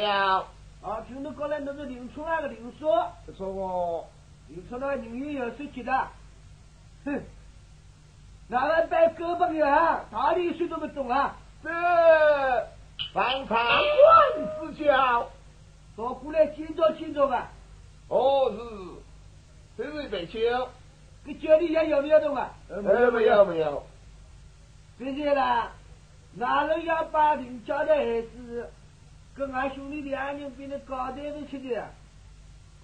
了。啊，听到过来那个林冲那个林叔，不错哦。林冲那个人也有水气的，哼，哪个带胳膊的啊？打理水都不懂啊？是方方万事巧，到过来见着见着吧。哦，是，这是白秋。这家里人有没有懂啊？没有没有没有。别介啦，哪能要把林家的孩子？跟俺兄弟的眼睛比那高得子去的。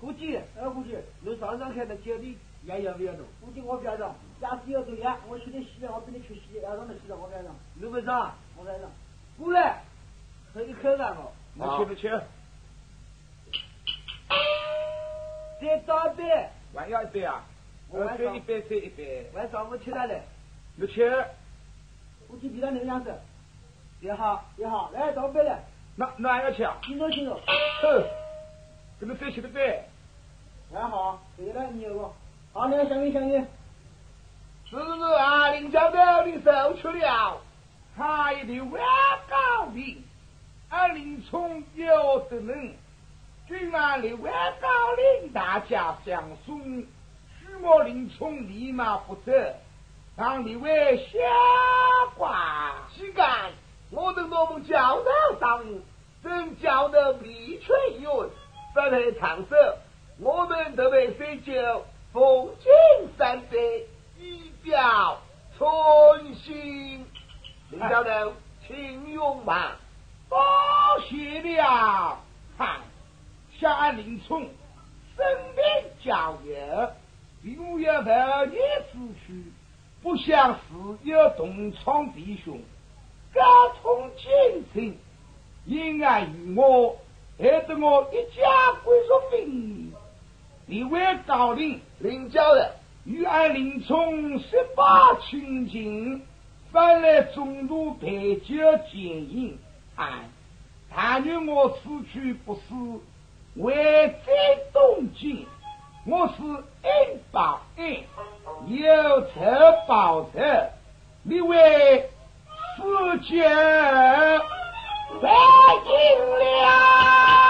估计，哎，估计，你早上看那街里也睛不严重。估计我边上，压死要多眼，我去你洗了，我比你去洗，压上那洗边，我边上。你不上？我边上。过来，和你开干了。我去不去？再倒一杯。还要一杯啊？我晚上一杯，一杯。晚上我吃了嘞。你吃？估计比他那个样子。也好，也好，来倒杯了。那那还要去啊？你能听哦。哼，跟么在一的对。还好，回来你有个？好，来相应相应。是是是啊，林家的你走去了，他一定万高的，二林冲要的能，军马里万高林大家相送，须莫林冲立马不责，让你为下挂膝盖。我等我们教导上人，正教的密全云，三台唱首，我们特别写就奉景三杯，以表寸心。林教得，请用吧。多谢了，唱下林冲，身边教友，并无要到你此去，不想是有同窗弟兄。家从亲戚，因爱于我，害得我一家归属命运。你为高龄领教人，与俺林冲十八亲情，翻来中途陪酒剪影。哎，他愿我死去不是，为在东京，我是恩报恩，有仇报仇，你为。此间儿来了。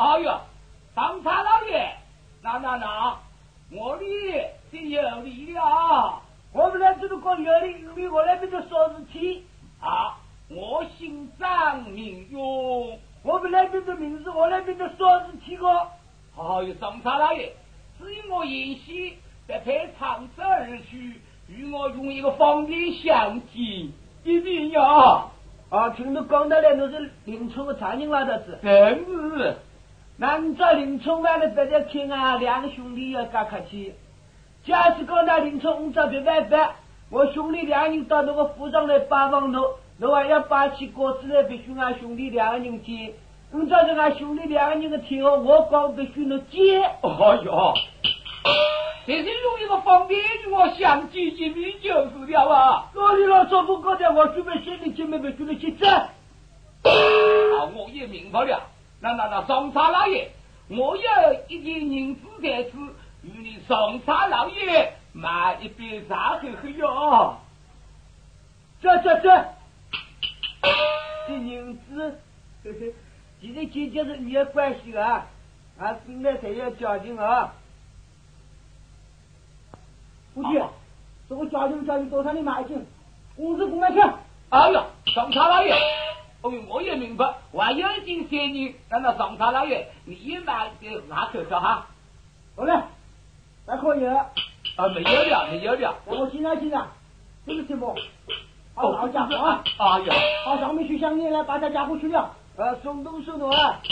好哟，张差老爷，那那那，我的是有理的啊，我们来这个官有理，你我来这个说事情啊，我姓张名勇，我们来这个名字，我来这个说事情个，好哟，张差老爷，只因我言喜，在派长子而去，与我用一个方便相见，一定要。啊，听到刚才来都是林村的长人老这子，真是。那你找林冲完了，别再听啊，两个兄弟要搞客气。假使讲那林冲，你找别办法，我兄弟两个人到那个府上来拜访侬，侬还要摆起果子来，必须俺兄弟两个人接。你照着俺兄弟两个人的听话，我讲必须侬接。哎哟，这是用一个方便我想见一面就是了啊！哪里老早不过的，我准备心里见面，必须侬去走。啊，我也明白了。那那那，长沙老爷，我有一件银子在此，与你长沙老爷买一杯茶喝喝哟。这这这，这银子，嘿嘿，其实姐姐是你的关系的啊，啊，现在才要交情啊。不去，这个交情交情多少你买一斤，五十公买去。哎呀，长沙老爷，哦，我也明白，还有一斤三斤，那那上他老爷，你也买给拿口口哈。好嘞，那可以。啊，没有了，没有了。我现在现在，这个什么？好，好家伙啊！哎呀，好，上面去香烟来，把他家伙去了。呃，松动松动啊！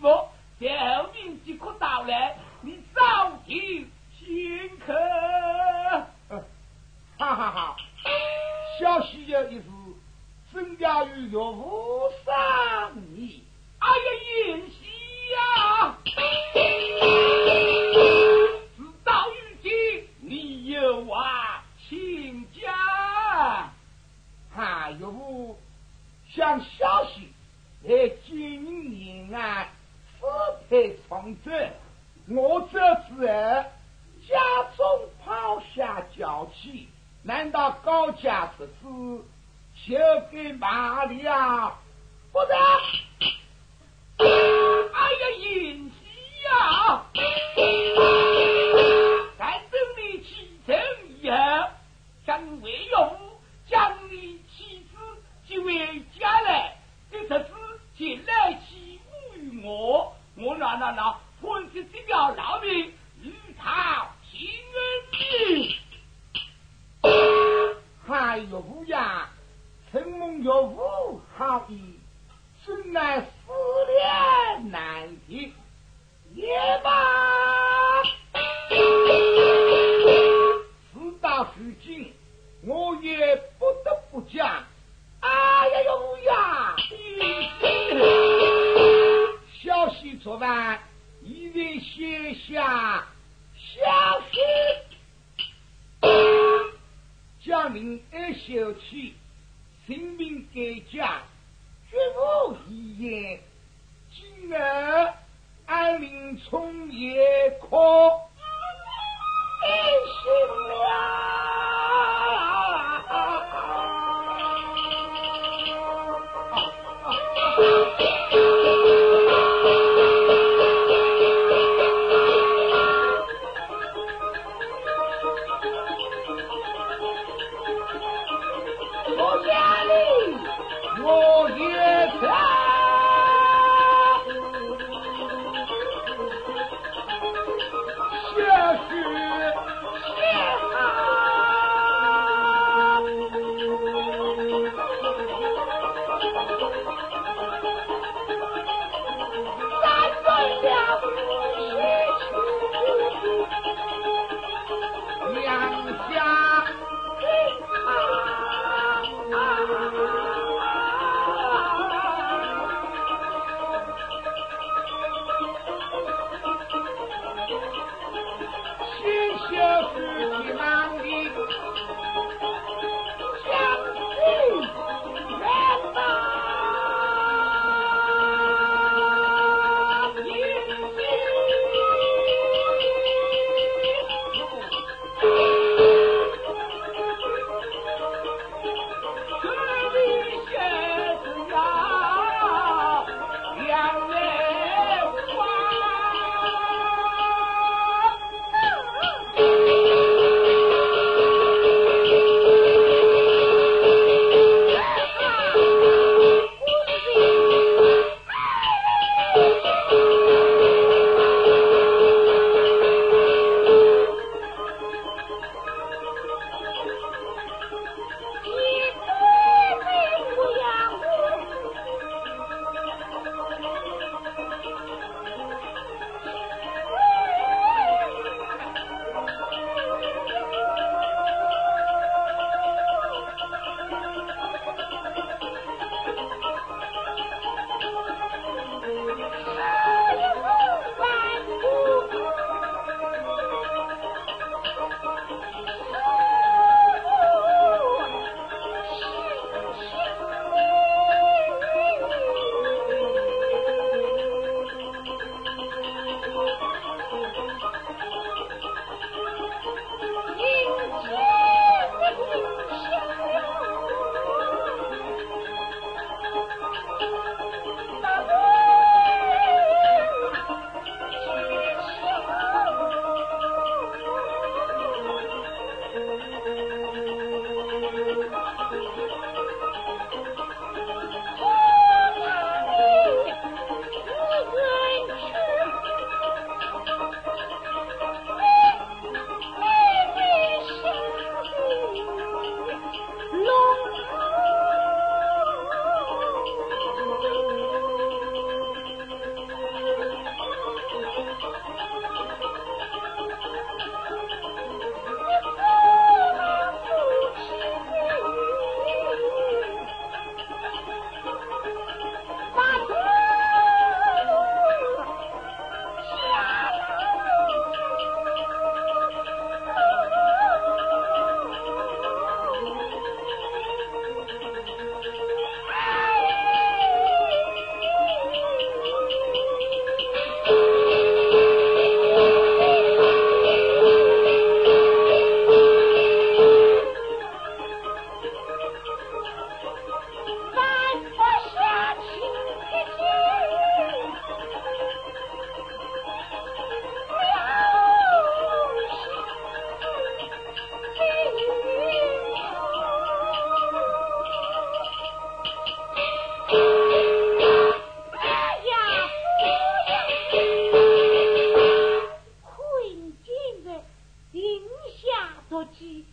bom, que é 就给骂的呀！不是，哎呀，运气呀！在正你起程以后，将为用，将你妻子即为将来，这侄子前来起舞于我，我哪哪哪，吞吃这条老命，与他平恩的。哎呦呀！承蒙岳父好意，真乃死念难平，也罢。事到如今，我也不得不讲。哎呀呀呀！消息昨晚已经写下，消息将明二小去。清明改嫁，绝无遗言。今日安林冲也可安心了。Georgie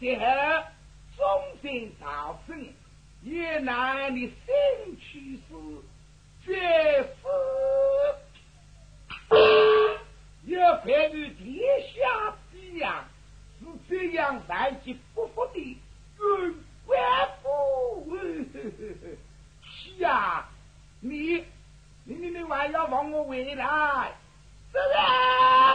最后终身早生，也难你生去世，绝死。要关于天下之阳，是这样来之不服的云官府。是啊，你你你你还要往我回来？是啊。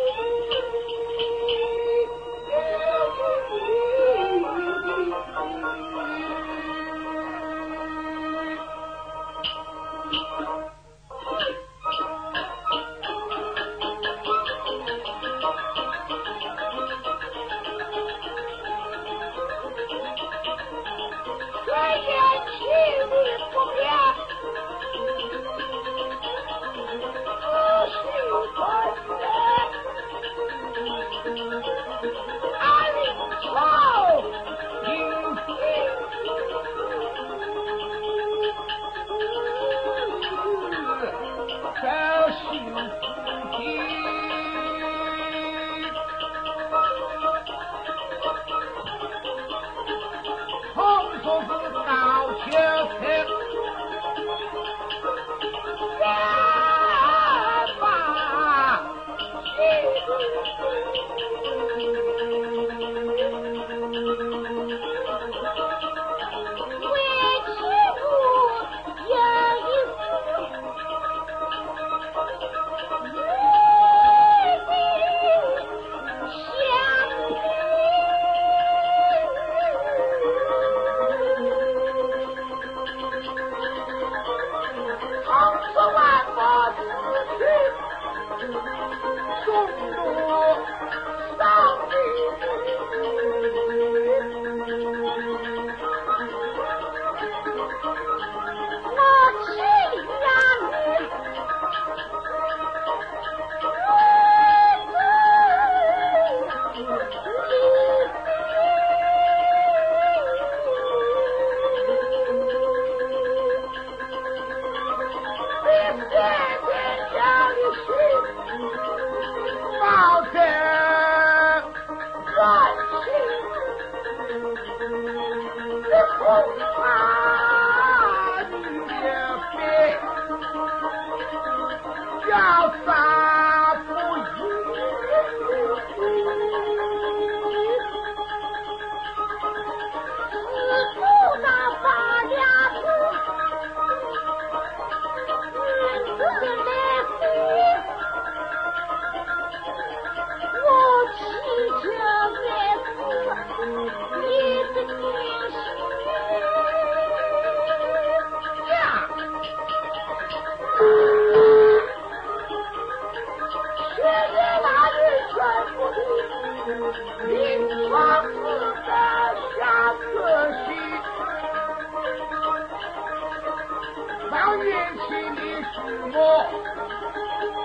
当年轻，你是我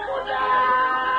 不在。